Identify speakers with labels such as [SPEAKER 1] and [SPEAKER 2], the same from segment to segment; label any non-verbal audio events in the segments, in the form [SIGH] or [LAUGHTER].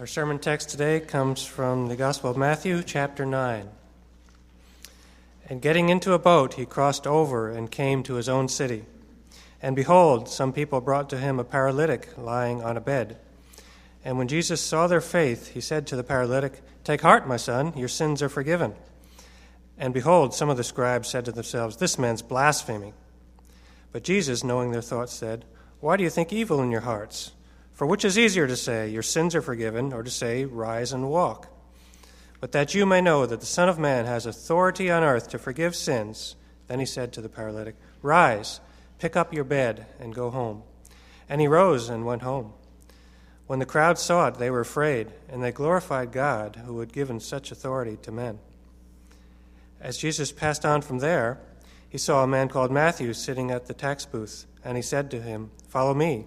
[SPEAKER 1] Our sermon text today comes from the Gospel of Matthew, chapter 9. And getting into a boat, he crossed over and came to his own city. And behold, some people brought to him a paralytic lying on a bed. And when Jesus saw their faith, he said to the paralytic, Take heart, my son, your sins are forgiven. And behold, some of the scribes said to themselves, This man's blaspheming. But Jesus, knowing their thoughts, said, Why do you think evil in your hearts? For which is easier to say, Your sins are forgiven, or to say, Rise and walk? But that you may know that the Son of Man has authority on earth to forgive sins. Then he said to the paralytic, Rise, pick up your bed, and go home. And he rose and went home. When the crowd saw it, they were afraid, and they glorified God, who had given such authority to men. As Jesus passed on from there, he saw a man called Matthew sitting at the tax booth, and he said to him, Follow me.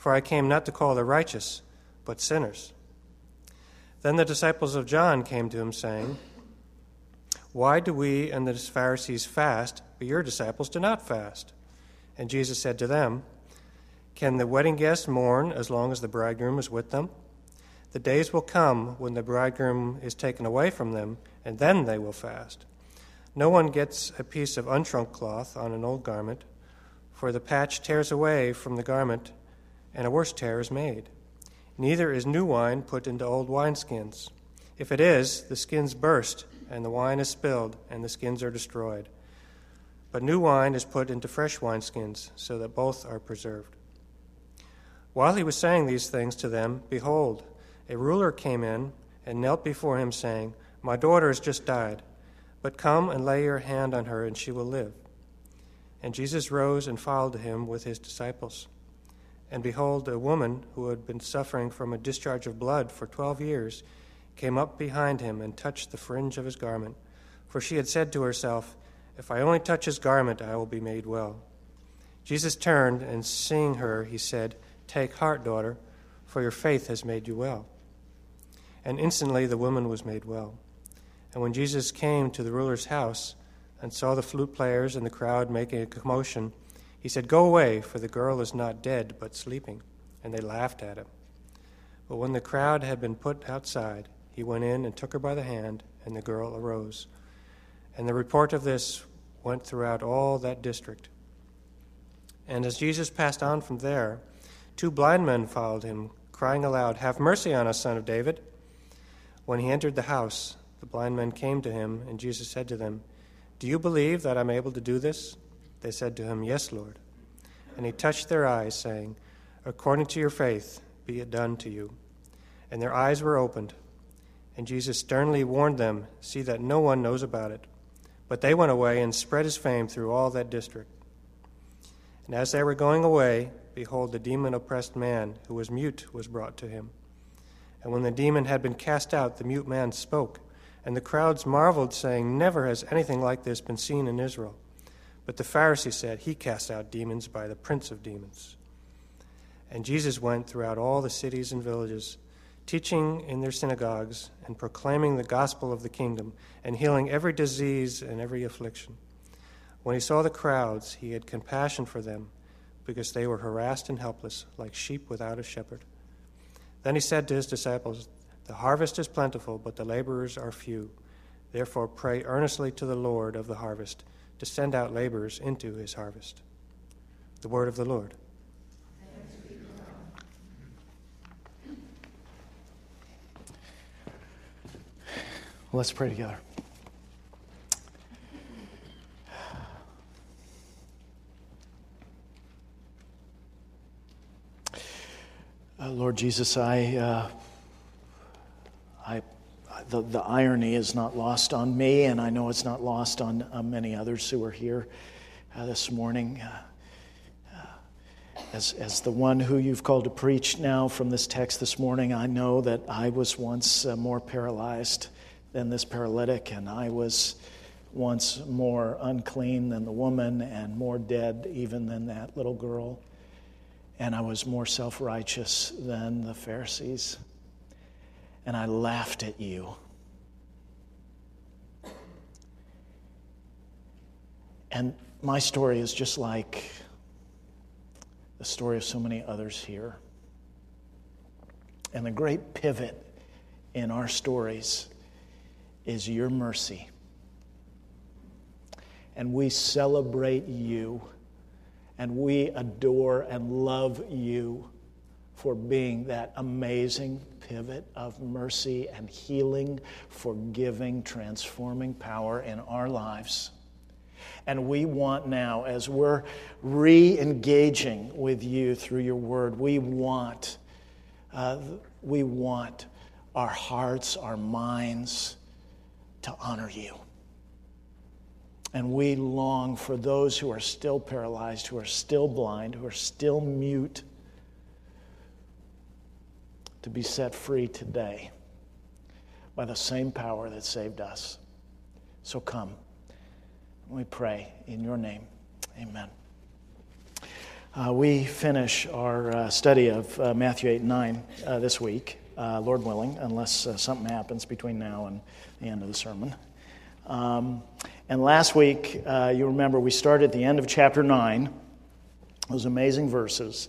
[SPEAKER 1] for I came not to call the righteous, but sinners. Then the disciples of John came to him, saying, Why do we and the Pharisees fast, but your disciples do not fast? And Jesus said to them, Can the wedding guests mourn as long as the bridegroom is with them? The days will come when the bridegroom is taken away from them, and then they will fast. No one gets a piece of unshrunk cloth on an old garment, for the patch tears away from the garment, and a worse tear is made. Neither is new wine put into old wineskins. If it is, the skins burst, and the wine is spilled, and the skins are destroyed. But new wine is put into fresh wineskins, so that both are preserved. While he was saying these things to them, behold, a ruler came in and knelt before him, saying, My daughter has just died but come and lay your hand on her, and she will live. And Jesus rose and followed him with his disciples. And behold, a woman who had been suffering from a discharge of blood for twelve years came up behind him and touched the fringe of his garment. For she had said to herself, If I only touch his garment, I will be made well. Jesus turned, and seeing her, he said, Take heart, daughter, for your faith has made you well. And instantly the woman was made well. And when Jesus came to the ruler's house and saw the flute players and the crowd making a commotion, he said, Go away, for the girl is not dead, but sleeping. And they laughed at him. But when the crowd had been put outside, he went in and took her by the hand, and the girl arose. And the report of this went throughout all that district. And as Jesus passed on from there, two blind men followed him, crying aloud, Have mercy on us, son of David. When he entered the house, the blind men came to him, and Jesus said to them, Do you believe that I'm able to do this? They said to him, Yes, Lord. And he touched their eyes, saying, According to your faith, be it done to you. And their eyes were opened. And Jesus sternly warned them, See that no one knows about it. But they went away and spread his fame through all that district. And as they were going away, behold, the demon oppressed man, who was mute, was brought to him. And when the demon had been cast out, the mute man spoke and the crowds marveled, saying, Never has anything like this been seen in Israel. But the Pharisee said, He cast out demons by the prince of demons. And Jesus went throughout all the cities and villages, teaching in their synagogues and proclaiming the gospel of the kingdom and healing every disease and every affliction. When he saw the crowds, he had compassion for them because they were harassed and helpless, like sheep without a shepherd. Then he said to his disciples, the harvest is plentiful, but the laborers are few. Therefore, pray earnestly to the Lord of the harvest to send out laborers into his harvest. The word of the Lord.
[SPEAKER 2] Let's pray together. Uh, Lord Jesus, I. Uh, I, the, the irony is not lost on me, and I know it's not lost on uh, many others who are here uh, this morning. Uh, uh, as, as the one who you've called to preach now from this text this morning, I know that I was once uh, more paralyzed than this paralytic, and I was once more unclean than the woman, and more dead even than that little girl. And I was more self righteous than the Pharisees. And I laughed at you. And my story is just like the story of so many others here. And the great pivot in our stories is your mercy. And we celebrate you, and we adore and love you for being that amazing pivot of mercy and healing, forgiving, transforming power in our lives. And we want now, as we're re engaging with you through your word, we want, uh, we want our hearts, our minds to honor you. And we long for those who are still paralyzed, who are still blind, who are still mute, to be set free today by the same power that saved us. So come. We pray in your name. Amen. Uh, we finish our uh, study of uh, Matthew 8 and 9 uh, this week, uh, Lord willing, unless uh, something happens between now and the end of the sermon. Um, and last week, you remember, we started at the end of chapter 9, those amazing verses.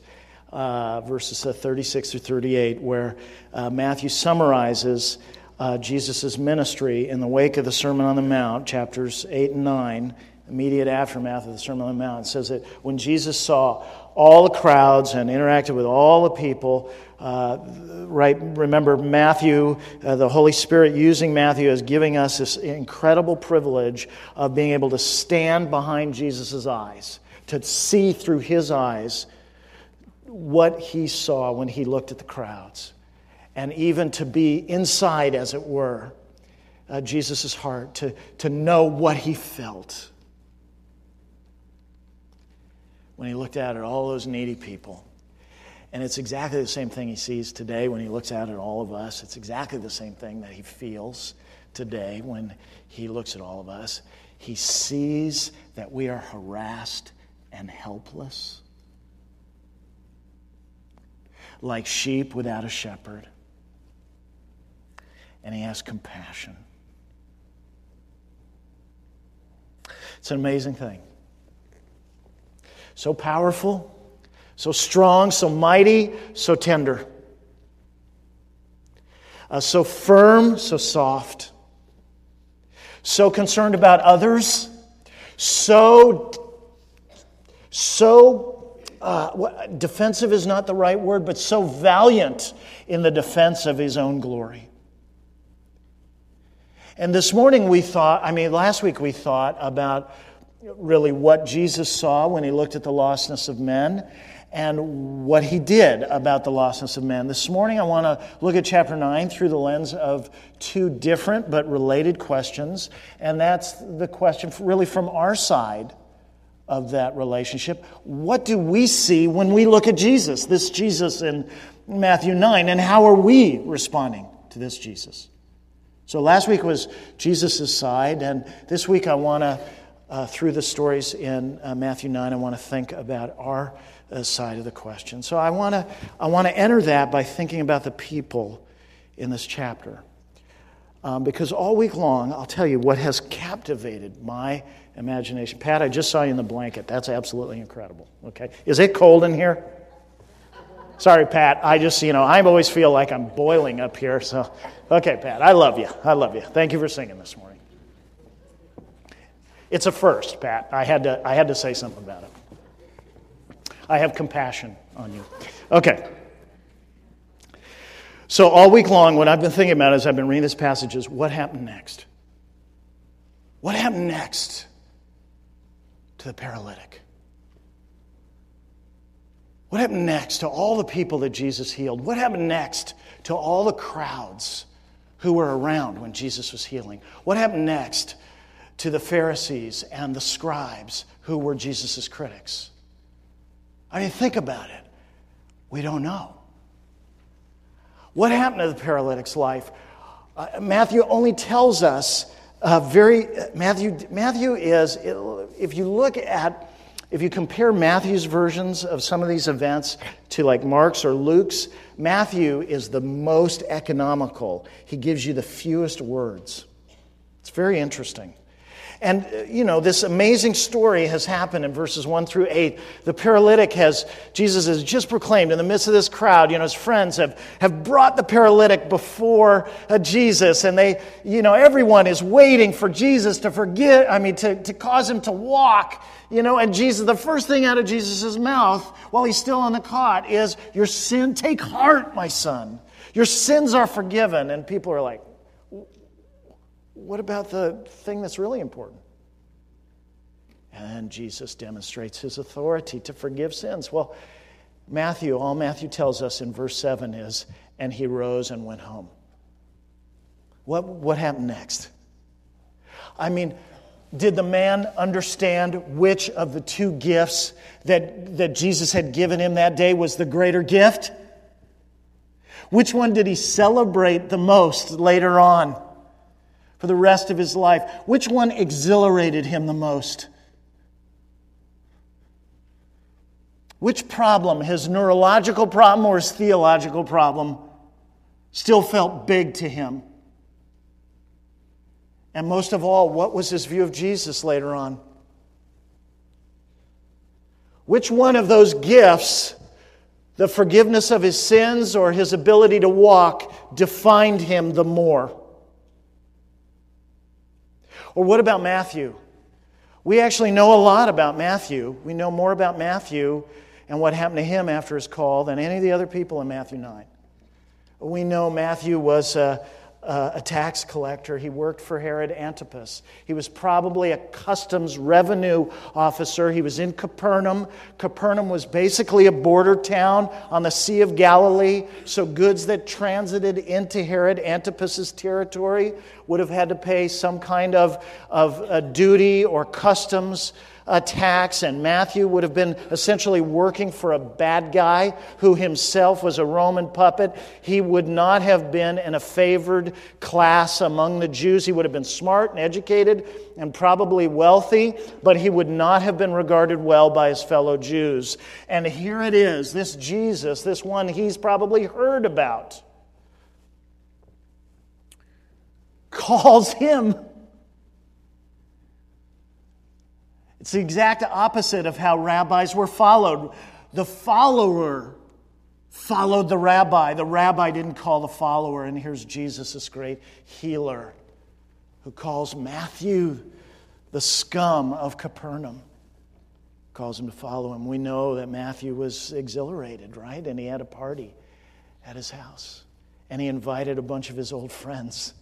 [SPEAKER 2] Verses 36 through 38, where Matthew summarizes uh, Jesus' ministry in the wake of the Sermon on the Mount, chapters 8 and 9, immediate aftermath of the Sermon on the Mount. It says that when Jesus saw all the crowds and interacted with all the people, uh, right? Remember, Matthew, uh, the Holy Spirit using Matthew as giving us this incredible privilege of being able to stand behind Jesus' eyes, to see through his eyes what he saw when he looked at the crowds and even to be inside, as it were, uh, Jesus' heart, to, to know what he felt when he looked out at all those needy people. And it's exactly the same thing he sees today when he looks out at all of us. It's exactly the same thing that he feels today when he looks at all of us. He sees that we are harassed and helpless, like sheep without a shepherd and he has compassion. It's an amazing thing. So powerful, so strong, so mighty, so tender. Uh, so firm, so soft. So concerned about others, so so uh, defensive is not the right word, but so valiant in the defense of his own glory. And this morning we thought, I mean, last week we thought about really what Jesus saw when he looked at the lostness of men and what he did about the lostness of men. This morning I want to look at chapter 9 through the lens of two different but related questions. And that's the question really from our side of that relationship. What do we see when we look at Jesus, this Jesus in Matthew 9, and how are we responding to this Jesus? So last week was Jesus' side, and this week I want to, uh, through the stories in uh, Matthew 9, I want to think about our uh, side of the question. So I want to I want to enter that by thinking about the people in this chapter. Um, because all week long, I'll tell you what has captivated my imagination. Pat, I just saw you in the blanket. That's absolutely incredible. Okay. Is it cold in here? Sorry, Pat. I just, you know, I always feel like I'm boiling up here. So, okay, Pat, I love you. I love you. Thank you for singing this morning. It's a first, Pat. I had to, I had to say something about it. I have compassion on you. Okay. So, all week long, what I've been thinking about as I've been reading this passage is what happened next? What happened next to the paralytic? What happened next to all the people that Jesus healed? What happened next to all the crowds who were around when Jesus was healing? What happened next to the Pharisees and the scribes who were Jesus' critics? I mean, think about it. We don't know. What happened to the paralytic's life? Uh, Matthew only tells us uh, very Matthew. Matthew is if you look at if you compare Matthew's versions of some of these events to like Mark's or Luke's, Matthew is the most economical. He gives you the fewest words. It's very interesting. And, uh, you know, this amazing story has happened in verses 1 through 8. The paralytic has, Jesus has just proclaimed in the midst of this crowd, you know, his friends have, have brought the paralytic before uh, Jesus. And they, you know, everyone is waiting for Jesus to forget, I mean, to, to cause him to walk. You know, and Jesus, the first thing out of Jesus' mouth while he's still on the cot is, Your sin, take heart, my son. Your sins are forgiven. And people are like, what about the thing that's really important? And Jesus demonstrates his authority to forgive sins. Well, Matthew, all Matthew tells us in verse 7 is, and he rose and went home. What, what happened next? I mean, did the man understand which of the two gifts that, that Jesus had given him that day was the greater gift? Which one did he celebrate the most later on? For the rest of his life? Which one exhilarated him the most? Which problem, his neurological problem or his theological problem, still felt big to him? And most of all, what was his view of Jesus later on? Which one of those gifts, the forgiveness of his sins or his ability to walk, defined him the more? Or what about Matthew? We actually know a lot about Matthew. We know more about Matthew and what happened to him after his call than any of the other people in Matthew 9. We know Matthew was a, uh, a tax collector. He worked for Herod Antipas. He was probably a customs revenue officer. He was in Capernaum. Capernaum was basically a border town on the Sea of Galilee, so goods that transited into Herod Antipas's territory would have had to pay some kind of, of uh, duty or customs tax, and Matthew would have been essentially working for a bad guy who himself was a Roman puppet. He would not have been in a favored class among the Jews. He would have been smart and educated and probably wealthy, but he would not have been regarded well by his fellow Jews. And here it is this Jesus, this one he's probably heard about, calls him It's the exact opposite of how rabbis were followed. The follower followed the rabbi. The rabbi didn't call the follower. And here's Jesus, this great healer, who calls Matthew the scum of Capernaum, calls him to follow him. We know that Matthew was exhilarated, right? And he had a party at his house. And he invited a bunch of his old friends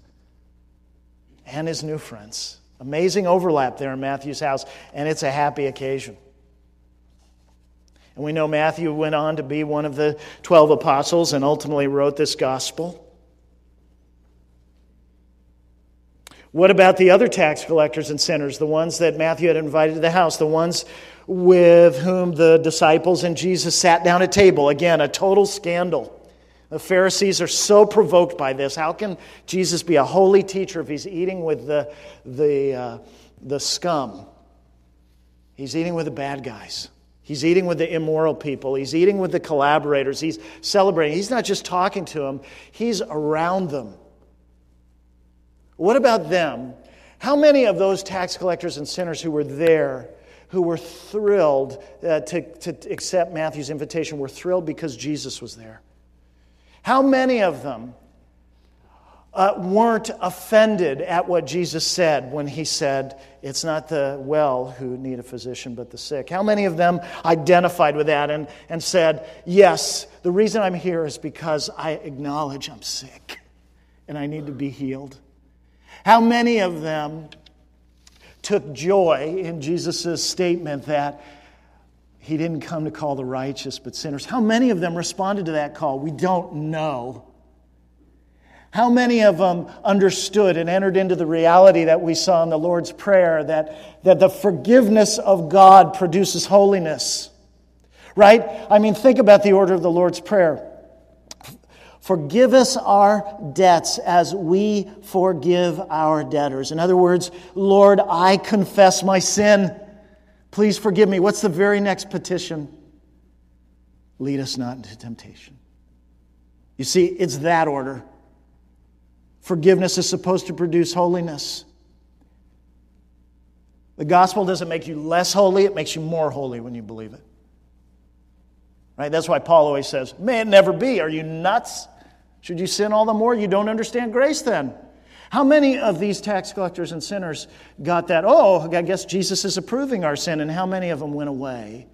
[SPEAKER 2] and his new friends. Amazing overlap there in Matthew's house, and it's a happy occasion. And we know Matthew went on to be one of the 12 apostles and ultimately wrote this gospel. What about the other tax collectors and sinners, the ones that Matthew had invited to the house, the ones with whom the disciples and Jesus sat down at table? Again, a total scandal. The Pharisees are so provoked by this. How can Jesus be a holy teacher if he's eating with the, the, uh, the scum? He's eating with the bad guys. He's eating with the immoral people. He's eating with the collaborators. He's celebrating. He's not just talking to them, he's around them. What about them? How many of those tax collectors and sinners who were there, who were thrilled uh, to, to accept Matthew's invitation, were thrilled because Jesus was there? How many of them uh, weren't offended at what Jesus said when he said, It's not the well who need a physician, but the sick? How many of them identified with that and, and said, Yes, the reason I'm here is because I acknowledge I'm sick and I need to be healed? How many of them took joy in Jesus' statement that he didn't come to call the righteous, but sinners. How many of them responded to that call? We don't know. How many of them understood and entered into the reality that we saw in the Lord's Prayer that, that the forgiveness of God produces holiness? right? I mean, think about the order of the Lord's Prayer. Forgive us our debts as we forgive our debtors. In other words, Lord, I confess my sin. Please forgive me. What's the very next petition? Lead us not into temptation. You see, it's that order. Forgiveness is supposed to produce holiness. The gospel doesn't make you less holy, it makes you more holy when you believe it. Right? That's why Paul always says, May it never be. Are you nuts? Should you sin all the more? You don't understand grace then. How many of these tax collectors and sinners got that? Oh, I guess Jesus is approving our sin. And how many of them went away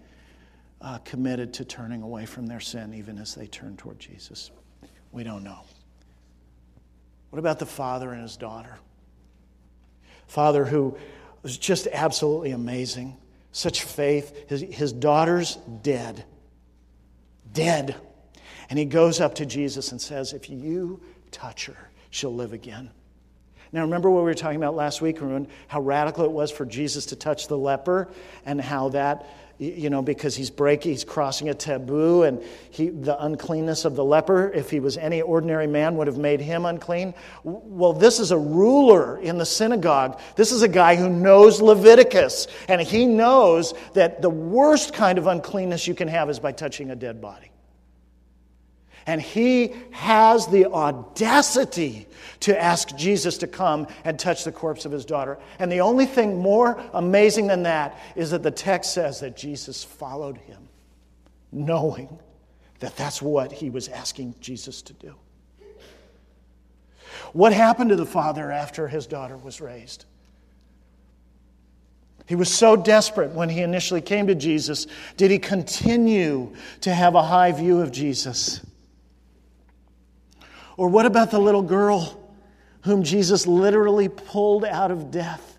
[SPEAKER 2] uh, committed to turning away from their sin even as they turned toward Jesus? We don't know. What about the father and his daughter? Father who was just absolutely amazing. Such faith. His, his daughter's dead. Dead. And he goes up to Jesus and says, If you touch her, she'll live again. Now, remember what we were talking about last week, how radical it was for Jesus to touch the leper and how that you know, because he's breaking, he's crossing a taboo, and he, the uncleanness of the leper, if he was any ordinary man, would have made him unclean. Well, this is a ruler in the synagogue. This is a guy who knows Leviticus, and he knows that the worst kind of uncleanness you can have is by touching a dead body. And he has the audacity to ask Jesus to come and touch the corpse of his daughter. And the only thing more amazing than that is that the text says that Jesus followed him, knowing that that's what he was asking Jesus to do. What happened to the father after his daughter was raised? He was so desperate when he initially came to Jesus. Did he continue to have a high view of Jesus? Or what about the little girl whom Jesus literally pulled out of death?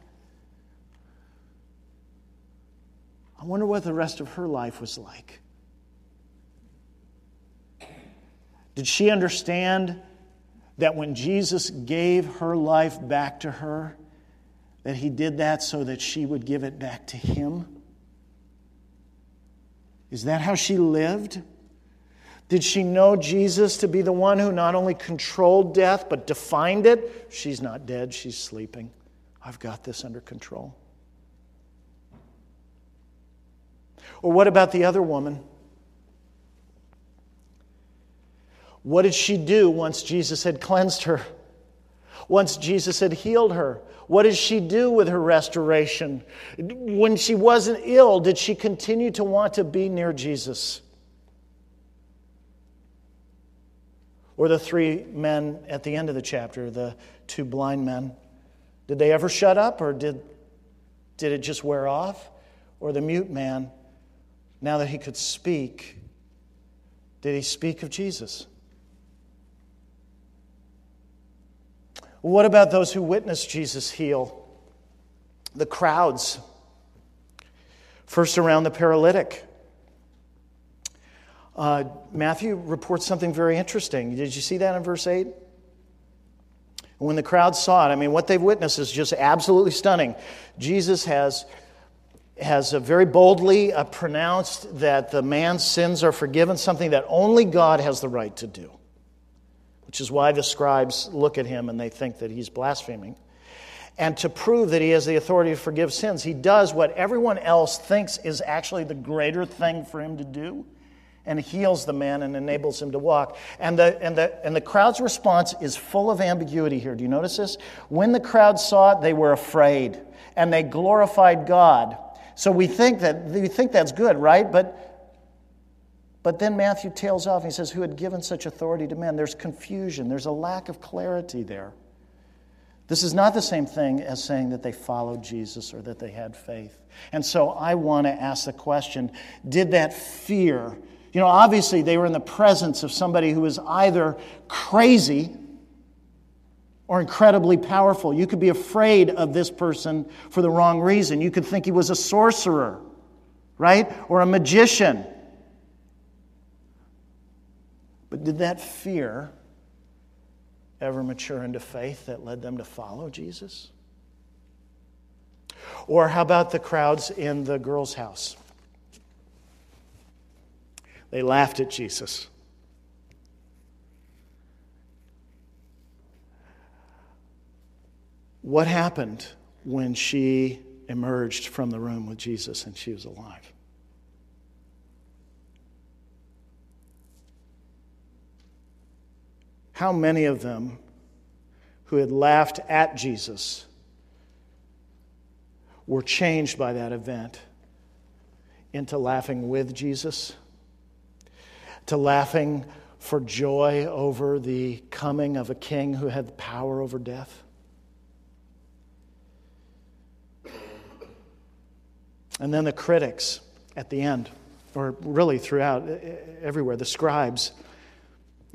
[SPEAKER 2] I wonder what the rest of her life was like. Did she understand that when Jesus gave her life back to her, that he did that so that she would give it back to him? Is that how she lived? Did she know Jesus to be the one who not only controlled death, but defined it? She's not dead, she's sleeping. I've got this under control. Or what about the other woman? What did she do once Jesus had cleansed her? Once Jesus had healed her? What did she do with her restoration? When she wasn't ill, did she continue to want to be near Jesus? Or the three men at the end of the chapter, the two blind men. Did they ever shut up or did, did it just wear off? Or the mute man, now that he could speak, did he speak of Jesus? What about those who witnessed Jesus heal? The crowds. First around the paralytic. Uh, Matthew reports something very interesting. Did you see that in verse 8? When the crowd saw it, I mean, what they've witnessed is just absolutely stunning. Jesus has, has very boldly uh, pronounced that the man's sins are forgiven, something that only God has the right to do, which is why the scribes look at him and they think that he's blaspheming. And to prove that he has the authority to forgive sins, he does what everyone else thinks is actually the greater thing for him to do and heals the man and enables him to walk. And the, and, the, and the crowd's response is full of ambiguity here. Do you notice this? When the crowd saw it, they were afraid and they glorified God. So we think that we think that's good, right? But but then Matthew tails off and he says, Who had given such authority to men? There's confusion, there's a lack of clarity there. This is not the same thing as saying that they followed Jesus or that they had faith. And so I want to ask the question Did that fear you know, obviously, they were in the presence of somebody who was either crazy or incredibly powerful. You could be afraid of this person for the wrong reason. You could think he was a sorcerer, right? Or a magician. But did that fear ever mature into faith that led them to follow Jesus? Or how about the crowds in the girl's house? They laughed at Jesus. What happened when she emerged from the room with Jesus and she was alive? How many of them who had laughed at Jesus were changed by that event into laughing with Jesus, to laughing for joy over the coming of a king who had power over death? And then the critics at the end, or really throughout, everywhere, the scribes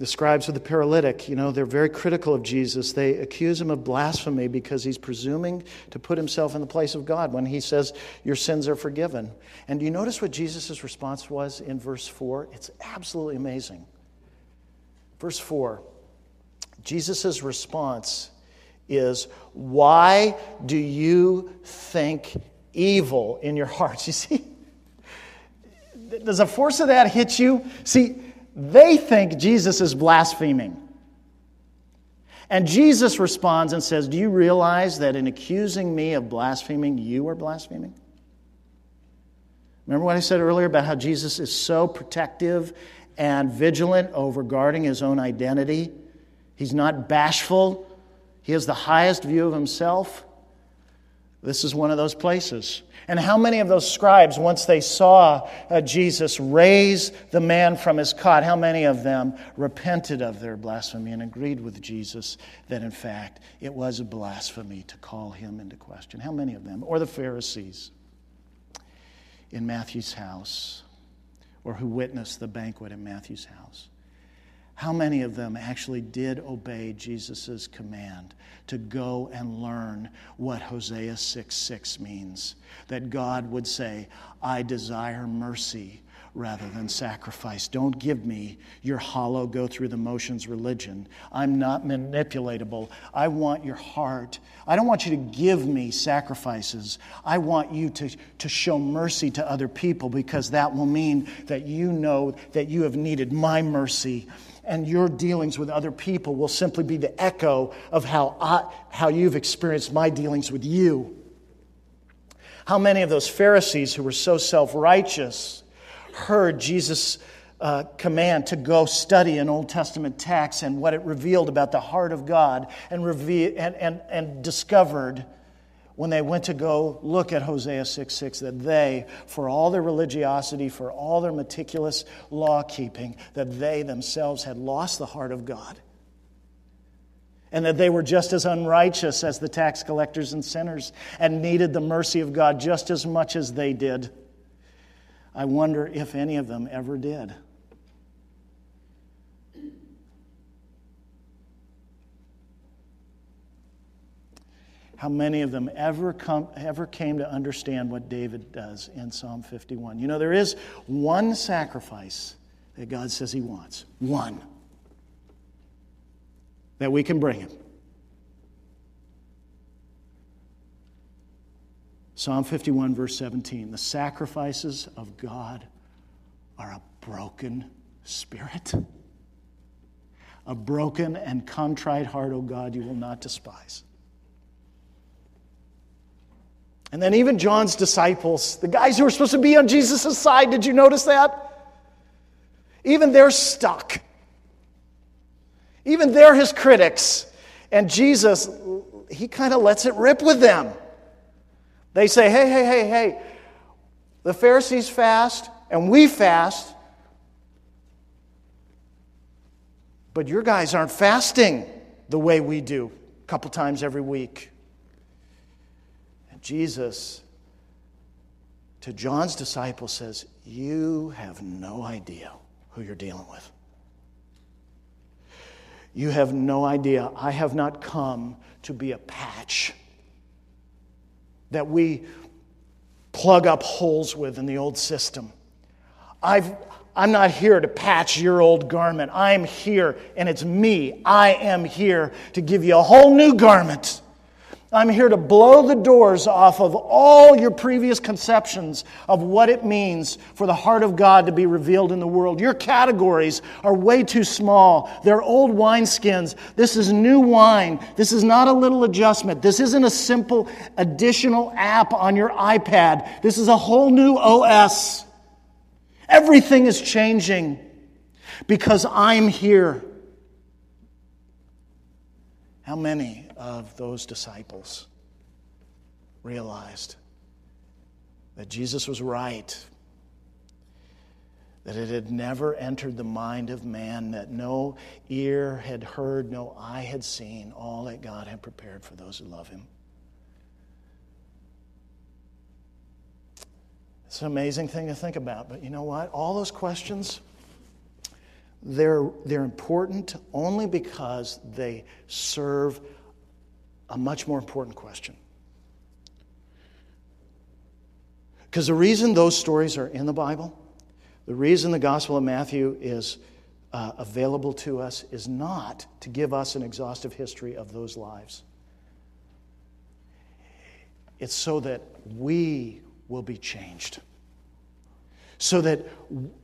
[SPEAKER 2] the scribes of the paralytic, you know, they're very critical of Jesus. They accuse him of blasphemy because he's presuming to put himself in the place of God when he says, Your sins are forgiven. And do you notice what Jesus' response was in verse 4? It's absolutely amazing. Verse 4 Jesus' response is, Why do you think evil in your hearts? [LAUGHS] You see, does the force of that hit you? See, they think Jesus is blaspheming. And Jesus responds and says, Do you realize that in accusing me of blaspheming, you are blaspheming? Remember what I said earlier about how Jesus is so protective and vigilant over guarding his own identity? He's not bashful, he has the highest view of himself. This is one of those places. And how many of those scribes, once they saw uh, Jesus raise the man from his cot, how many of them repented of their blasphemy and agreed with Jesus that, in fact, it was a blasphemy to call him into question? How many of them? Or the Pharisees in Matthew's house, or who witnessed the banquet in Matthew's house? How many of them actually did obey Jesus' command to go and learn what Hosea 6 6 means? That God would say, I desire mercy rather than sacrifice. Don't give me your hollow, go through the motions religion. I'm not manipulatable. I want your heart. I don't want you to give me sacrifices. I want you to, to show mercy to other people because that will mean that you know that you have needed my mercy and your dealings with other people will simply be the echo of how, I, how you've experienced my dealings with you. How many of those Pharisees who were so self righteous heard Jesus' uh, command to go study an Old Testament text and what it revealed about the heart of God and, reve- and, and, and discovered when they went to go look at Hosea 6 6 that they, for all their religiosity, for all their meticulous law keeping, that they themselves had lost the heart of God. And that they were just as unrighteous as the tax collectors and sinners and needed the mercy of God just as much as they did. I wonder if any of them ever did. How many of them ever, come, ever came to understand what David does in Psalm 51. You know, there is one sacrifice that God says He wants. One. That we can bring Him. Psalm 51, verse 17 The sacrifices of God are a broken spirit. A broken and contrite heart, O God, you will not despise. And then even John's disciples, the guys who were supposed to be on Jesus' side, did you notice that? Even they're stuck. Even they're his critics. And Jesus, he kind of lets it rip with them. They say, hey, hey, hey, hey, the Pharisees fast and we fast, but your guys aren't fasting the way we do a couple times every week. Jesus, to John's disciples, says, You have no idea who you're dealing with. You have no idea. I have not come to be a patch that we plug up holes with in the old system. I've, I'm not here to patch your old garment. I'm here, and it's me. I am here to give you a whole new garment I'm here to blow the doors off of all your previous conceptions of what it means for the heart of God to be revealed in the world. Your categories are way too small. They're old wineskins. This is new wine. This is not a little adjustment. This isn't a simple additional app on your iPad. This is a whole new OS. Everything is changing because I'm here. How many of those disciples realized that Jesus was right, that it had never entered the mind of man, that no ear had heard, no eye had seen all that God had prepared for those who love him. It's an amazing thing to think about, but you know what? All those questions, they're, they're important only because they serve a much more important question. Because the reason those stories are in the Bible, the reason the Gospel of Matthew is uh, available to us is not to give us an exhaustive history of those lives. It's so that we will be changed so that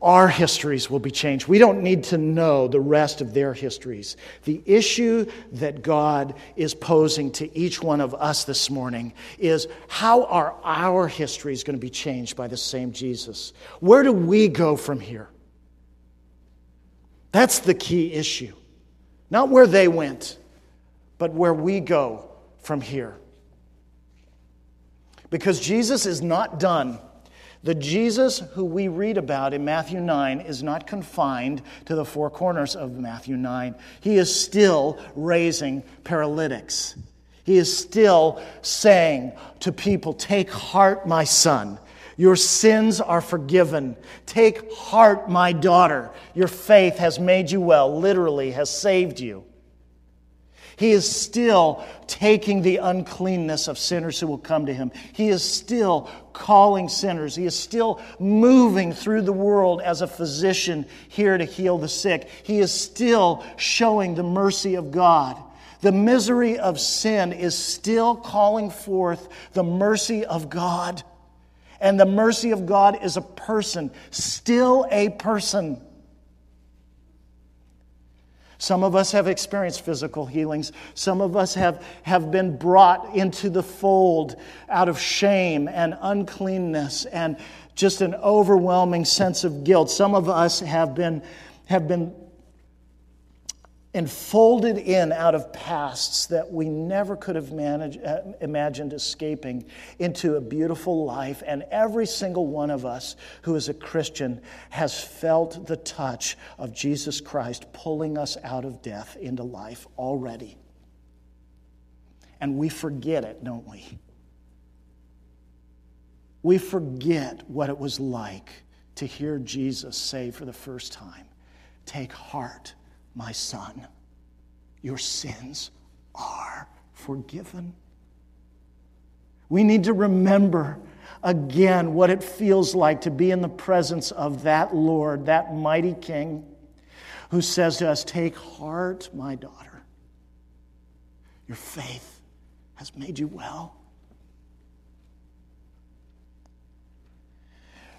[SPEAKER 2] our histories will be changed. We don't need to know the rest of their histories. The issue that God is posing to each one of us this morning is how are our histories going to be changed by the same Jesus? Where do we go from here? That's the key issue. Not where they went, but where we go from here. Because Jesus is not done the Jesus who we read about in Matthew 9 is not confined to the four corners of Matthew 9. He is still raising paralytics. He is still saying to people, Take heart, my son. Your sins are forgiven. Take heart, my daughter. Your faith has made you well, literally, has saved you. He is still taking the uncleanness of sinners who will come to him. He is still calling sinners. He is still moving through the world as a physician here to heal the sick. He is still showing the mercy of God. The misery of sin is still calling forth the mercy of God. And the mercy of God is a person, still a person. Some of us have experienced physical healings. Some of us have, have been brought into the fold out of shame and uncleanness and just an overwhelming sense of guilt. Some of us have been, have been and folded in out of pasts that we never could have managed, uh, imagined escaping into a beautiful life. And every single one of us who is a Christian has felt the touch of Jesus Christ pulling us out of death into life already. And we forget it, don't we? We forget what it was like to hear Jesus say for the first time, Take heart my son, your sins are forgiven. We need to remember again what it feels like to be in the presence of that Lord, that mighty King, who says to us, Take heart, my daughter. Your faith has made you well.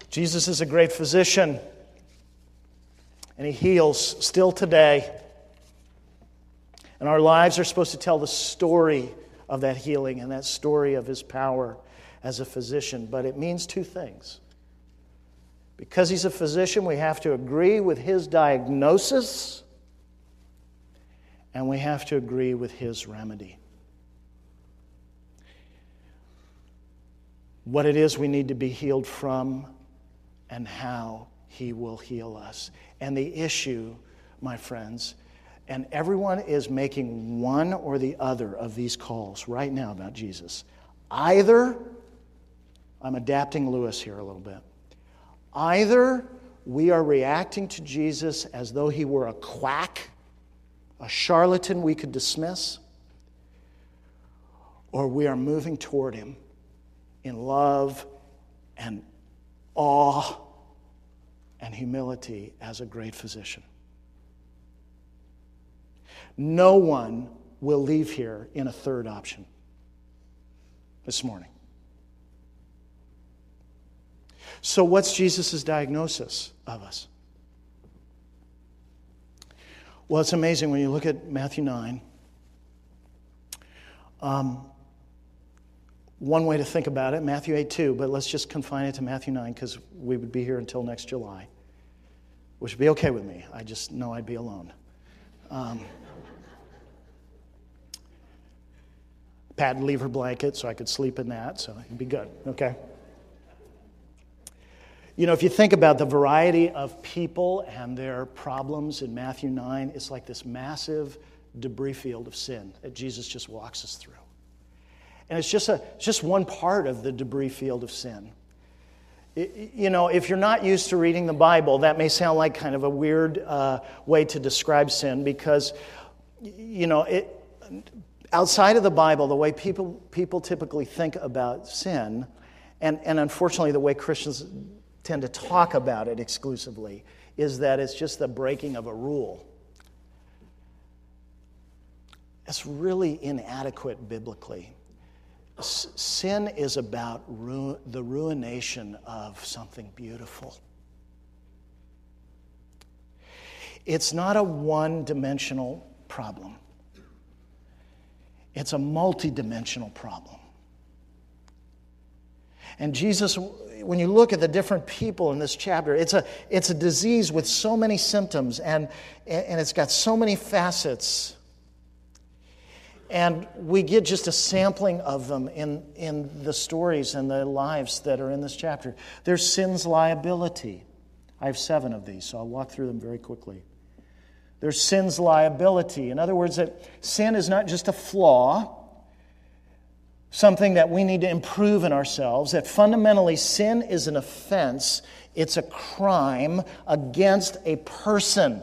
[SPEAKER 2] Jesus is a great physician and He heals still today. And our lives are supposed to tell the story of that healing and that story of His power as a physician. But it means two things. Because He's a physician, we have to agree with His diagnosis and we have to agree with His remedy. What it is we need to be healed from and how he will heal us. And the issue, my friends, and everyone is making one or the other of these calls right now about Jesus. Either, I'm adapting Lewis here a little bit, either we are reacting to Jesus as though he were a quack, a charlatan we could dismiss, or we are moving toward him in love and awe and humility as a great physician. No one will leave here in a third option. this morning. So, what's Jesus' diagnosis of us? Well, it's amazing when you look at Matthew 9. Um, one way to think about it, Matthew 8 2, but let's just confine it to Matthew 9 because we would be here until next July, which would be okay with me. I just know I'd be alone. Um, Pat would leave her blanket so I could sleep in that, so it'd be good, okay? You know, if you think about the variety of people and their problems in Matthew 9, it's like this massive debris field of sin that Jesus just walks us through. And it's just, a, just one part of the debris field of sin. You know, if you're not used to reading the Bible, that may sound like kind of a weird uh, way to describe sin because, you know, it, outside of the Bible, the way people, people typically think about sin, and, and unfortunately the way Christians tend to talk about it exclusively is that it's just the breaking of a rule. It's really inadequate biblically. Sin is about ru- the ruination of something beautiful. It's not a one dimensional problem, it's a multi dimensional problem. And Jesus when you look at the different people in this chapter, it's a, it's a disease with so many symptoms and, and it's got so many facets. And we get just a sampling of them in, in the stories and the lives that are in this chapter. There's sin's liability. I have seven of these, so I'll walk through them very quickly. There's sin's liability. In other words, that sin is not just a flaw, something that we need to improve in ourselves, that fundamentally sin is an offense, it's a crime against a person.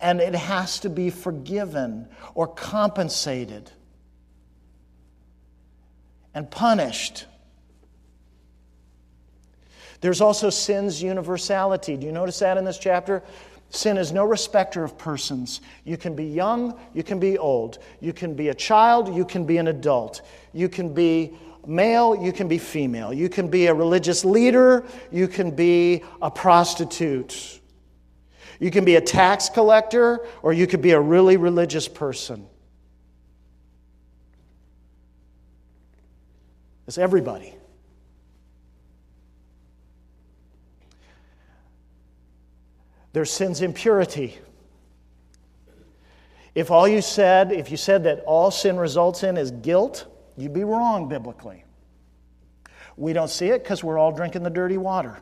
[SPEAKER 2] And it has to be forgiven or compensated and punished. There's also sin's universality. Do you notice that in this chapter? Sin is no respecter of persons. You can be young, you can be old. You can be a child, you can be an adult. You can be male, you can be female. You can be a religious leader, you can be a prostitute. You can be a tax collector, or you could be a really religious person. It's everybody. There's sin's impurity. If all you said, if you said that all sin results in is guilt, you'd be wrong biblically. We don't see it because we're all drinking the dirty water.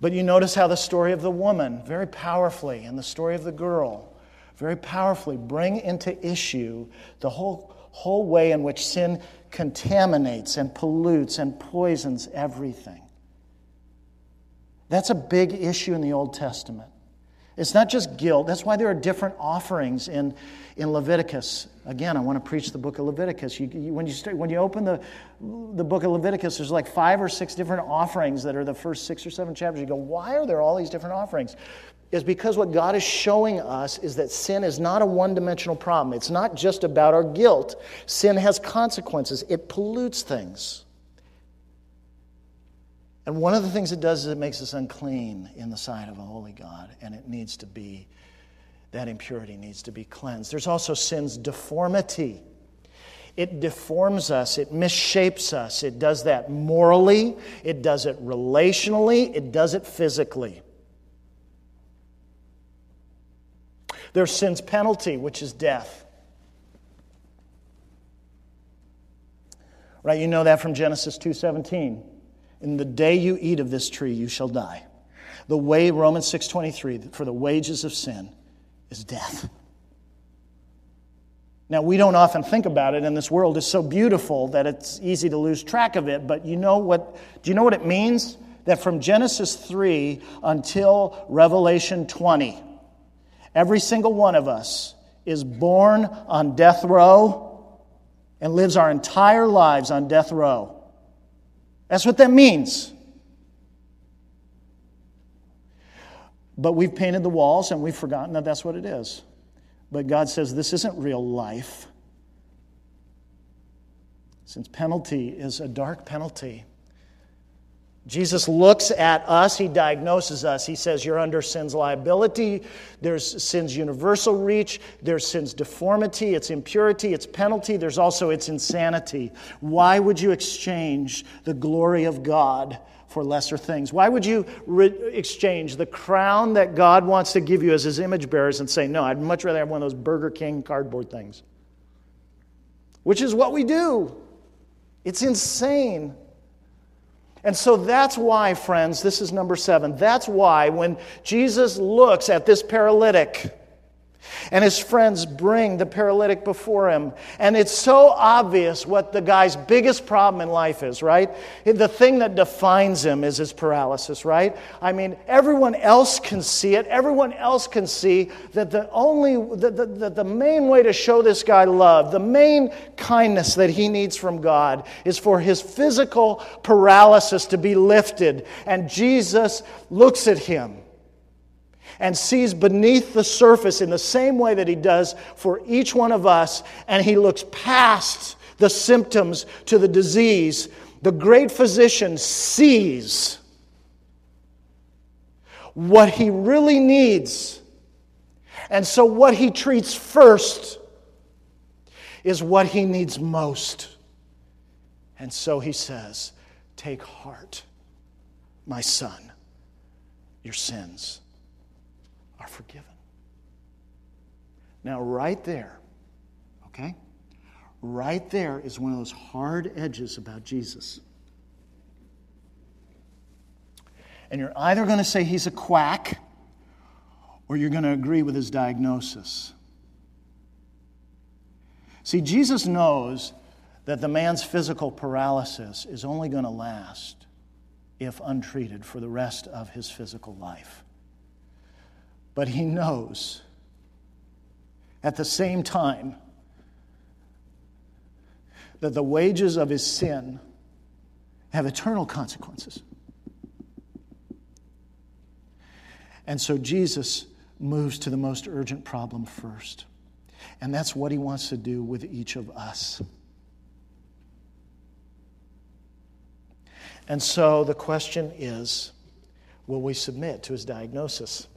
[SPEAKER 2] But you notice how the story of the woman, very powerfully, and the story of the girl, very powerfully bring into issue the whole, whole way in which sin contaminates and pollutes and poisons everything. That's a big issue in the Old Testament. It's not just guilt. That's why there are different offerings in, in Leviticus. Again, I want to preach the book of Leviticus. You, you, when, you start, when you open the, the book of Leviticus, there's like five or six different offerings that are the first six or seven chapters. You go, why are there all these different offerings? Is because what God is showing us is that sin is not a one dimensional problem. It's not just about our guilt. Sin has consequences, it pollutes things. And one of the things it does is it makes us unclean in the sight of a holy God, and it needs to be, that impurity needs to be cleansed. There's also sin's deformity. It deforms us, it misshapes us. It does that morally, it does it relationally, it does it physically. There's sin's penalty, which is death. Right, you know that from Genesis 2:17. In the day you eat of this tree, you shall die. The way, Romans 6.23, for the wages of sin is death. Now, we don't often think about it, and this world is so beautiful that it's easy to lose track of it, but you know what, do you know what it means? That from Genesis 3 until Revelation 20, every single one of us is born on death row and lives our entire lives on death row. That's what that means. But we've painted the walls and we've forgotten that that's what it is. But God says this isn't real life. Since penalty is a dark penalty, Jesus looks at us, he diagnoses us. He says, You're under sin's liability. There's sin's universal reach. There's sin's deformity, its impurity, its penalty. There's also its insanity. Why would you exchange the glory of God for lesser things? Why would you re- exchange the crown that God wants to give you as his image bearers and say, No, I'd much rather have one of those Burger King cardboard things? Which is what we do. It's insane. And so that's why, friends, this is number seven. That's why when Jesus looks at this paralytic, and his friends bring the paralytic before him. And it's so obvious what the guy's biggest problem in life is, right? The thing that defines him is his paralysis, right? I mean, everyone else can see it. Everyone else can see that the only, the, the, the main way to show this guy love, the main kindness that he needs from God is for his physical paralysis to be lifted. And Jesus looks at him and sees beneath the surface in the same way that he does for each one of us, and he looks past the symptoms to the disease. The great physician sees what he really needs. And so, what he treats first is what he needs most. And so he says, Take heart, my son, your sins are forgiven. Now, right there, okay? Right there is one of those hard edges about Jesus. And you're either going to say he's a quack or you're going to agree with his diagnosis. See, Jesus knows that the man's physical paralysis is only going to last if untreated for the rest of his physical life. But he knows at the same time that the wages of his sin have eternal consequences. And so Jesus moves to the most urgent problem first. And that's what he wants to do with each of us. And so the question is will we submit to his diagnosis?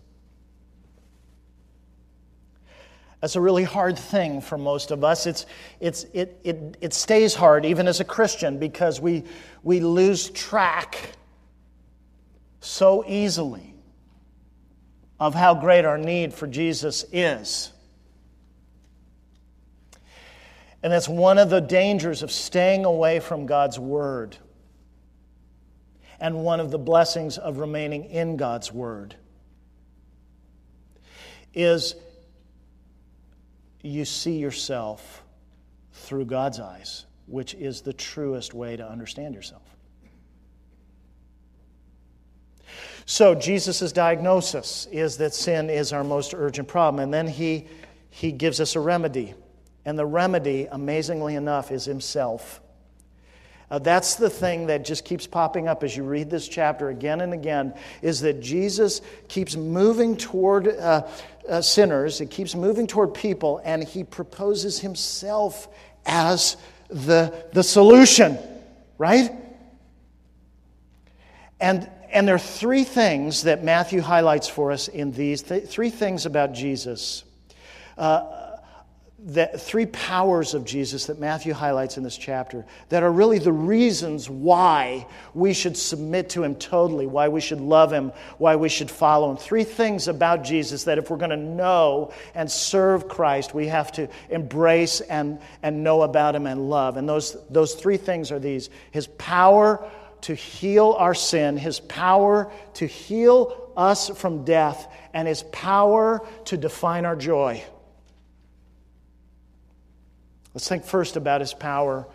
[SPEAKER 2] That's a really hard thing for most of us. It's, it's, it, it, it stays hard even as a Christian because we, we lose track so easily of how great our need for Jesus is. And that's one of the dangers of staying away from God's Word, and one of the blessings of remaining in God's Word is you see yourself through God's eyes, which is the truest way to understand yourself. So, Jesus' diagnosis is that sin is our most urgent problem. And then he, he gives us a remedy. And the remedy, amazingly enough, is Himself. Uh, that's the thing that just keeps popping up as you read this chapter again and again is that Jesus keeps moving toward uh, uh, sinners, it keeps moving toward people, and he proposes himself as the, the solution, right? And, and there are three things that Matthew highlights for us in these th- three things about Jesus. Uh, that three powers of Jesus that Matthew highlights in this chapter that are really the reasons why we should submit to him totally, why we should love him, why we should follow him. Three things about Jesus that if we're going to know and serve Christ, we have to embrace and, and know about him and love. And those, those three things are these his power to heal our sin, his power to heal us from death, and his power to define our joy. Let's think first about his power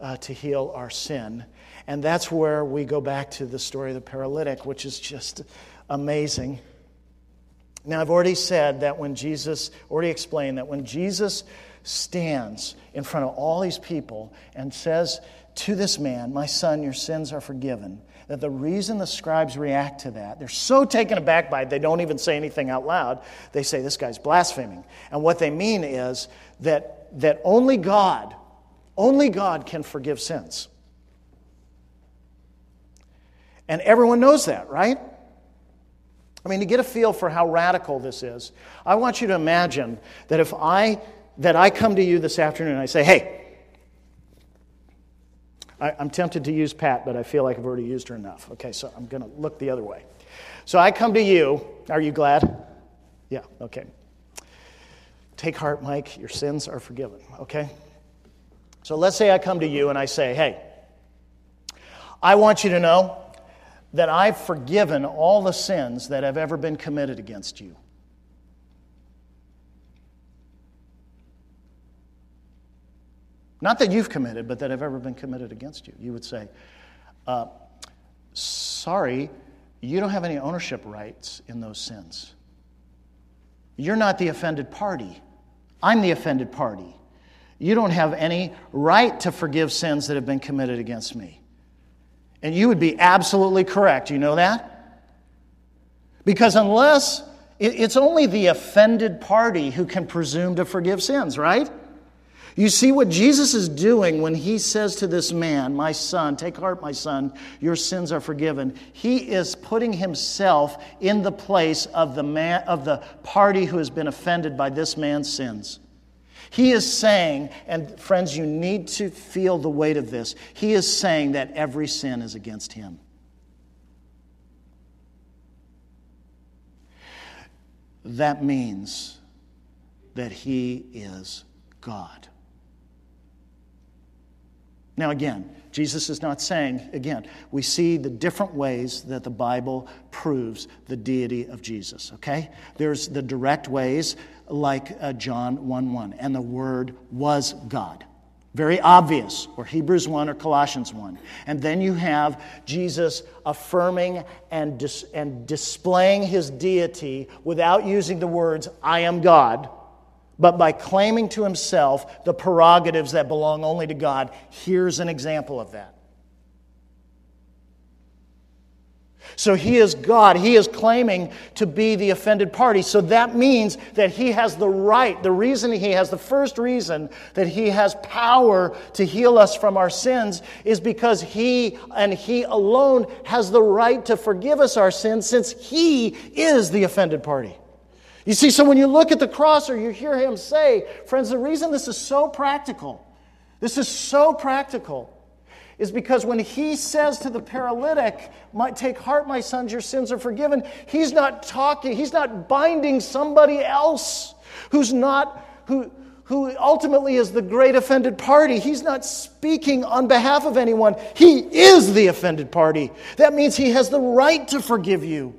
[SPEAKER 2] uh, to heal our sin. And that's where we go back to the story of the paralytic, which is just amazing. Now, I've already said that when Jesus, already explained that when Jesus stands in front of all these people and says to this man, My son, your sins are forgiven, that the reason the scribes react to that, they're so taken aback by it, they don't even say anything out loud. They say, This guy's blaspheming. And what they mean is that that only God Only God can forgive sins. And everyone knows that, right? I mean, to get a feel for how radical this is, I want you to imagine that if I that I come to you this afternoon and I say, "Hey, I, am tempted to use Pat, but I feel like I've already used her enough. Okay, so I'm going to look the other way. So I come to you. Are you glad? Yeah, okay. Take heart, Mike. Your sins are forgiven, okay? So let's say I come to you and I say, hey, I want you to know that I've forgiven all the sins that have ever been committed against you. Not that you've committed, but that have ever been committed against you. You would say, uh, Sorry, you don't have any ownership rights in those sins. You're not the offended party. I'm the offended party. You don't have any right to forgive sins that have been committed against me. And you would be absolutely correct. You know that? Because unless it's only the offended party who can presume to forgive sins, right? You see what Jesus is doing when he says to this man, My son, take heart, my son, your sins are forgiven. He is putting himself in the place of the, man, of the party who has been offended by this man's sins. He is saying, and friends, you need to feel the weight of this. He is saying that every sin is against him. That means that he is God. Now, again, Jesus is not saying, again, we see the different ways that the Bible proves the deity of Jesus, okay? There's the direct ways, like uh, John 1 1, and the Word was God. Very obvious, or Hebrews 1 or Colossians 1. And then you have Jesus affirming and, dis- and displaying his deity without using the words, I am God but by claiming to himself the prerogatives that belong only to God. Here's an example of that. So he is God. He is claiming to be the offended party. So that means that he has the right, the reason he has, the first reason that he has power to heal us from our sins is because he and he alone has the right to forgive us our sins since he is the offended party. You see, so when you look at the cross or you hear him say, friends, the reason this is so practical, this is so practical, is because when he says to the paralytic, Take heart, my sons, your sins are forgiven, he's not talking, he's not binding somebody else who's not, who, who ultimately is the great offended party. He's not speaking on behalf of anyone. He is the offended party. That means he has the right to forgive you.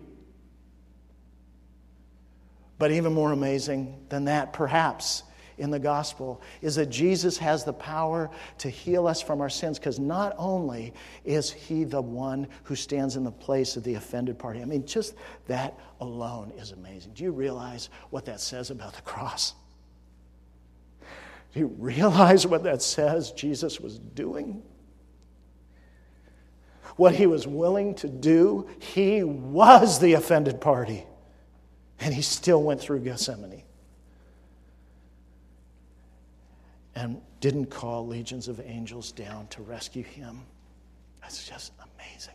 [SPEAKER 2] But even more amazing than that, perhaps, in the gospel is that Jesus has the power to heal us from our sins because not only is he the one who stands in the place of the offended party, I mean, just that alone is amazing. Do you realize what that says about the cross? Do you realize what that says Jesus was doing? What he was willing to do? He was the offended party. And he still went through Gethsemane and didn't call legions of angels down to rescue him. That's just amazing.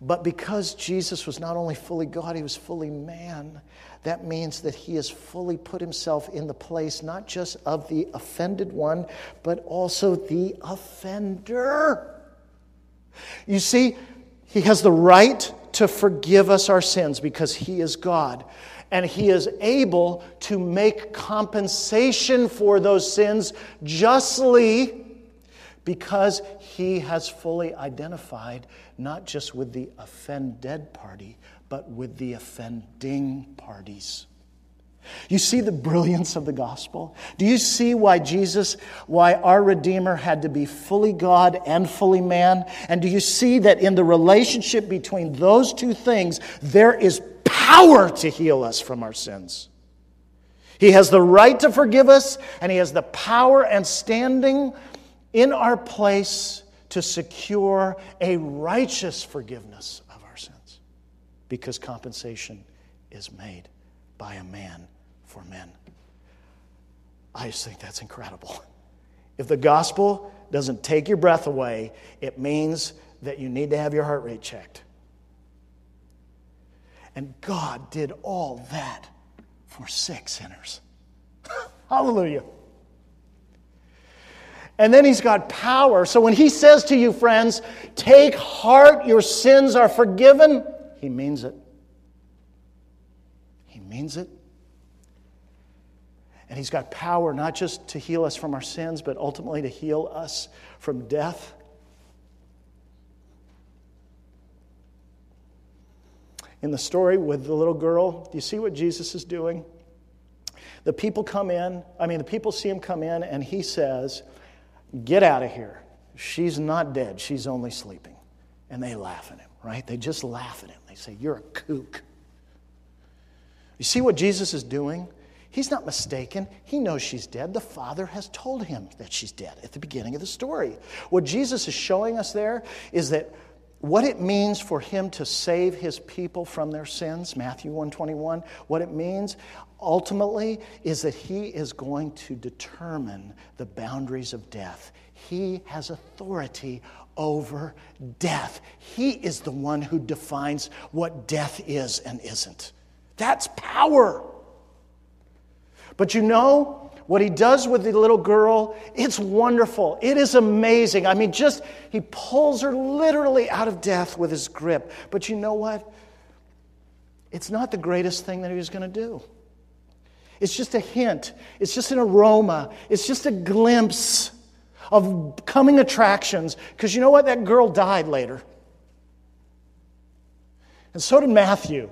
[SPEAKER 2] But because Jesus was not only fully God, he was fully man, that means that he has fully put himself in the place not just of the offended one, but also the offender. You see, he has the right to forgive us our sins because He is God. And He is able to make compensation for those sins justly because He has fully identified not just with the offended party, but with the offending parties. You see the brilliance of the gospel? Do you see why Jesus, why our Redeemer had to be fully God and fully man? And do you see that in the relationship between those two things, there is power to heal us from our sins? He has the right to forgive us, and He has the power and standing in our place to secure a righteous forgiveness of our sins because compensation is made by a man for men. I just think that's incredible. If the gospel doesn't take your breath away, it means that you need to have your heart rate checked. And God did all that for sick sinners. [LAUGHS] Hallelujah. And then he's got power. So when he says to you, friends, take heart, your sins are forgiven, he means it. He means it. And he's got power not just to heal us from our sins, but ultimately to heal us from death. In the story with the little girl, do you see what Jesus is doing? The people come in, I mean, the people see him come in, and he says, Get out of here. She's not dead, she's only sleeping. And they laugh at him, right? They just laugh at him. They say, You're a kook. You see what Jesus is doing? He's not mistaken. He knows she's dead. The Father has told him that she's dead at the beginning of the story. What Jesus is showing us there is that what it means for him to save his people from their sins, Matthew 121, what it means ultimately is that he is going to determine the boundaries of death. He has authority over death. He is the one who defines what death is and isn't. That's power. But you know, what he does with the little girl, it's wonderful. It is amazing. I mean, just, he pulls her literally out of death with his grip. But you know what? It's not the greatest thing that he was going to do. It's just a hint, it's just an aroma, it's just a glimpse of coming attractions. Because you know what? That girl died later. And so did Matthew.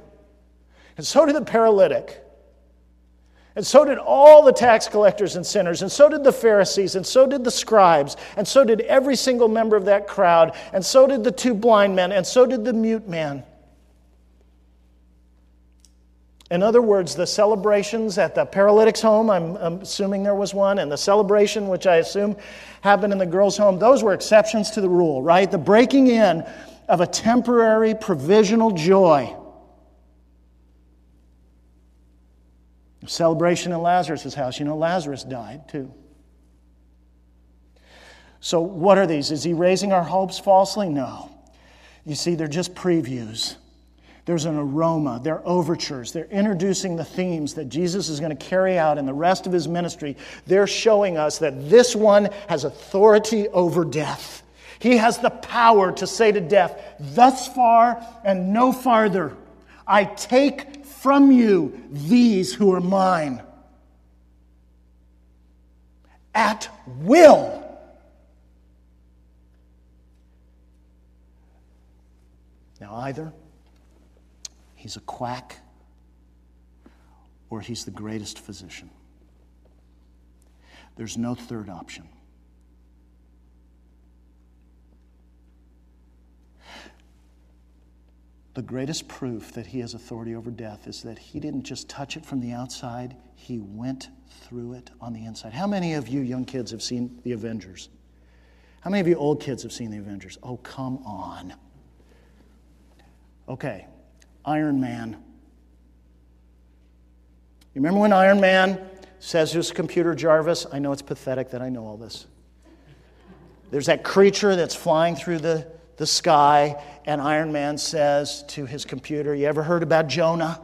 [SPEAKER 2] And so did the paralytic. And so did all the tax collectors and sinners, and so did the Pharisees, and so did the scribes, and so did every single member of that crowd, and so did the two blind men, and so did the mute man. In other words, the celebrations at the paralytic's home, I'm, assuming there was one, and the celebration, which I assume happened in the girl's home, those were exceptions to the rule, right? The breaking in of a temporary provisional joy Celebration in Lazarus' house. You know, Lazarus died too. So, what are these? Is he raising our hopes falsely? No. You see, they're just previews. There's an aroma, they're overtures, they're introducing the themes that Jesus is going to carry out in the rest of his ministry. They're showing us that this one has authority over death. He has the power to say to death, Thus far and no farther. I take from you these who are mine at will. Now, either he's a quack or he's the greatest physician. There's no third option. The greatest proof that he has authority over death is that he didn't just touch it from the outside, he went through it on the inside. How many of you young kids have seen The Avengers? How many of you old kids have seen The Avengers? Oh, come on. Okay, Iron Man. You remember when Iron Man says to his computer, Jarvis, I know it's pathetic that I know all this. There's that creature that's flying through the the sky, and Iron Man says to his computer, You ever heard about Jonah?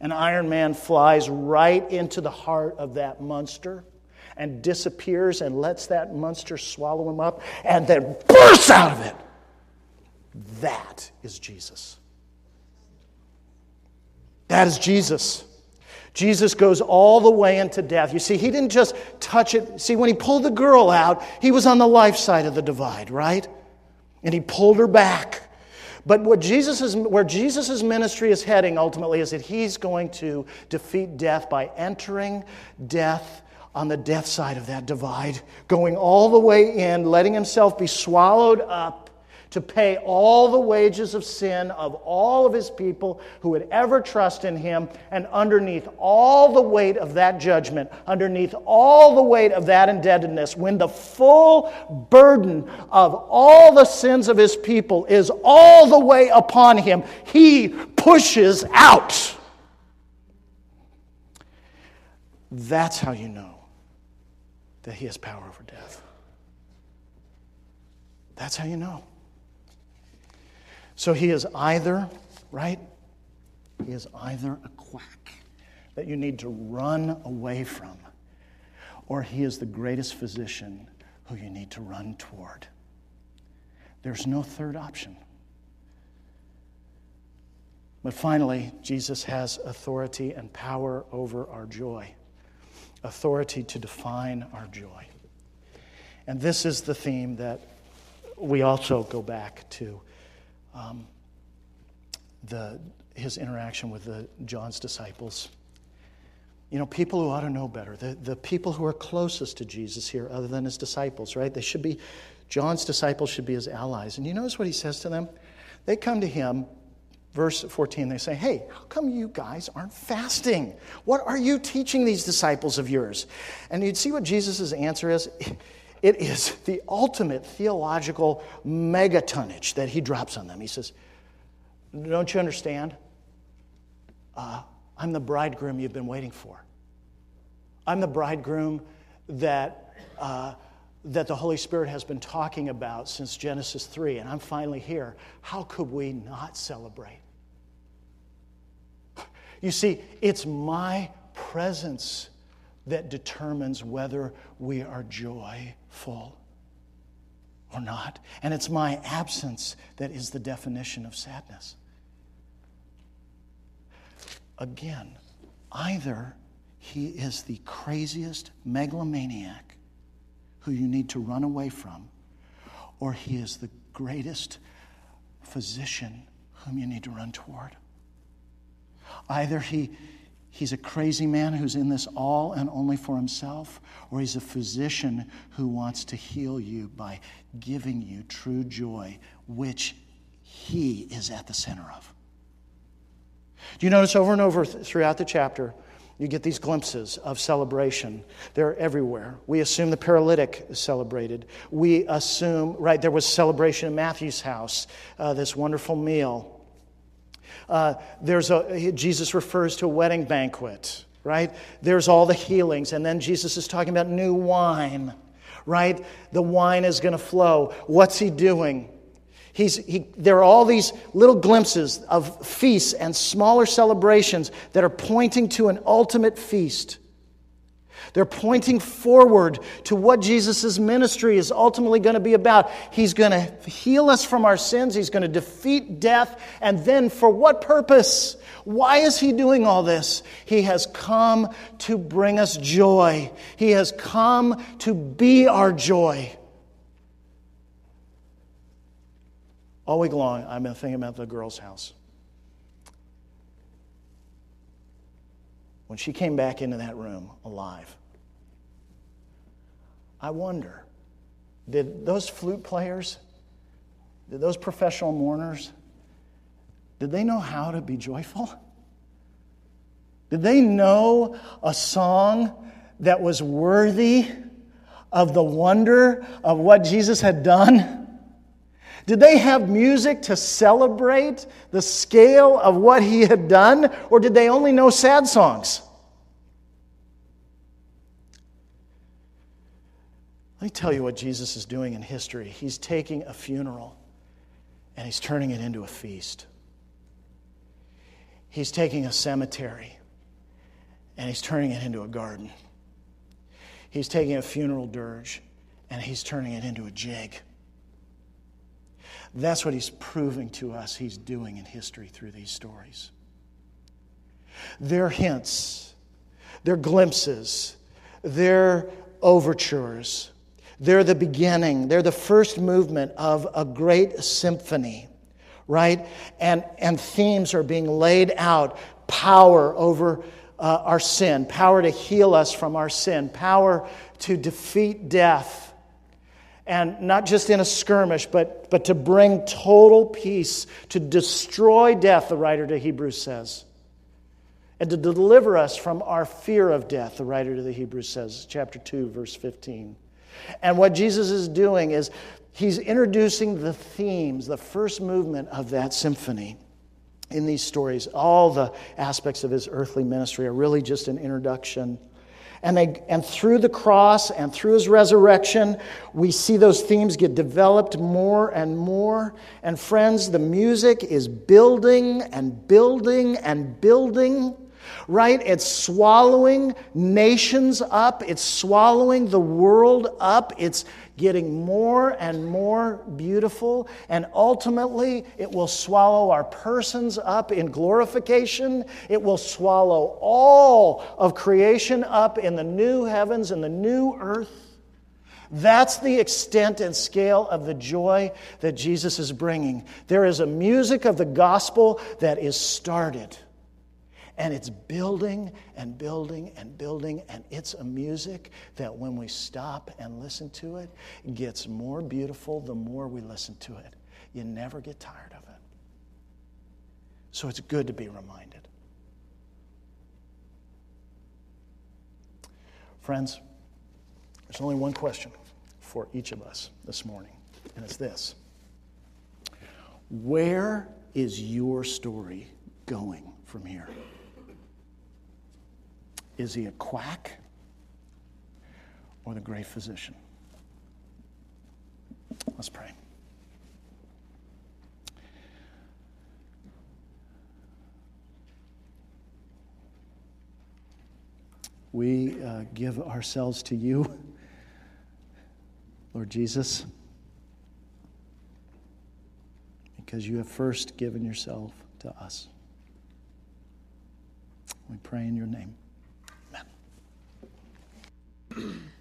[SPEAKER 2] And Iron Man flies right into the heart of that monster and disappears and lets that monster swallow him up and then bursts out of it. That is Jesus. That is Jesus. Jesus goes all the way into death. You see, he didn't just touch it. See, when he pulled the girl out, he was on the life side of the divide, right? And he pulled her back. But what Jesus is, where Jesus' ministry is heading ultimately is that he's going to defeat death by entering death on the death side of that divide, going all the way in, letting himself be swallowed up to pay all the wages of sin of all of his people who would ever trust in him. And underneath all the weight of that judgment, underneath all the weight of that indebtedness, when the full burden of all the sins of his people is all the way upon him, he pushes out. That's how you know that he has power over death. That's how you know. So he is either, right? He is either a quack that you need to run away from, or he is the greatest physician who you need to run toward. There's no third option. But finally, Jesus has authority and power over our joy, authority to define our joy. And this is the theme that we also go back to um, the, his interaction with the, John's disciples. You know, people who ought to know better, the, the people who are closest to Jesus here, other than his disciples, right? They should be, John's disciples should be his allies. And you notice what he says to them? They come to him, verse 14, they say, Hey, how come you guys aren't fasting? What are you teaching these disciples of yours? And you'd see what Jesus' answer is. [LAUGHS] It is the ultimate theological megatonnage that he drops on them. He says, Don't you understand? Uh, I'm the bridegroom you've been waiting for. I'm the bridegroom that, uh, that the Holy Spirit has been talking about since Genesis 3, and I'm finally here. How could we not celebrate? You see, it's my presence that determines whether we are joyful or not. And it's my absence that is the definition of sadness. Again, either he is the craziest megalomaniac who you need to run away from, or he is the greatest physician whom you need to run toward. Either he he's a crazy man who's in this all and only for himself, or he's a physician who wants to heal you by giving you true joy, which he is at the center of. Do you notice over and over throughout the chapter, you get these glimpses of celebration. They're everywhere. We assume the paralytic is celebrated. We assume, right, there was celebration in Matthew's house, uh, this wonderful meal. Uh, there's a, Jesus refers to a wedding banquet, right? There's all the healings. And then Jesus is talking about new wine, right? The wine is going to flow. What's he doing? He's, he, there are all these little glimpses of feasts and smaller celebrations that are pointing to an ultimate feast. They're pointing forward to what Jesus' ministry is ultimately going to be about. He's going to heal us from our sins, He's going to defeat death, and then for what purpose? Why is He doing all this? He has come to bring us joy, He has come to be our joy. All week long, I've been thinking about the girl's house. When she came back into that room alive, I wonder did those flute players, did those professional mourners, did they know how to be joyful? Did they know a song that was worthy of the wonder of what Jesus had done? Did they have music to celebrate the scale of what he had done, or did they only know sad songs? Let me tell you what Jesus is doing in history. He's taking a funeral and he's turning it into a feast. He's taking a cemetery and he's turning it into a garden. He's taking a funeral dirge and he's turning it into a jig. That's what he's proving to us he's doing in history through these stories. They're hints, they're glimpses, they're overtures they're the beginning, they're the first movement of a great symphony, right? And, and themes are being laid out power over uh, our sin, power to heal us from our sin, power to defeat death. And not just in a skirmish, but, but to bring total peace, to destroy death, the writer to Hebrews says. And to deliver us from our fear of death, the writer to the Hebrews says, chapter 2, verse 15. And what Jesus is doing is he's introducing the themes, the first movement of that symphony in these stories. All the aspects of his earthly ministry are really just an introduction. And, they, and through the cross and through his resurrection, we see those themes get developed more and more. And friends, the music is building and building and building right? It's swallowing nations up, it's swallowing the world up, it's getting more and more beautiful, and ultimately it will swallow our persons up in glorification. It will swallow all of creation up in the new heavens and the new earth. That's the extent and scale of the joy that Jesus is bringing. There is a music of the gospel that is started. And it's building and building and building, and it's a music that when we stop and listen to it, gets more beautiful the more we listen to it. You never get tired of it. So it's good to be reminded. Friends, there's only one question for each of us this morning, and it's this Where is your story going from here? Is he a quack or the great physician? Let's pray. We uh, give ourselves to you, Lord Jesus, because you have first given yourself to us. We pray in your name. Mm-hmm. [CLEARS THROAT]